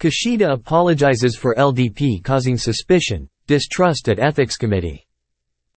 Kashida apologizes for LDP causing suspicion, distrust at Ethics Committee.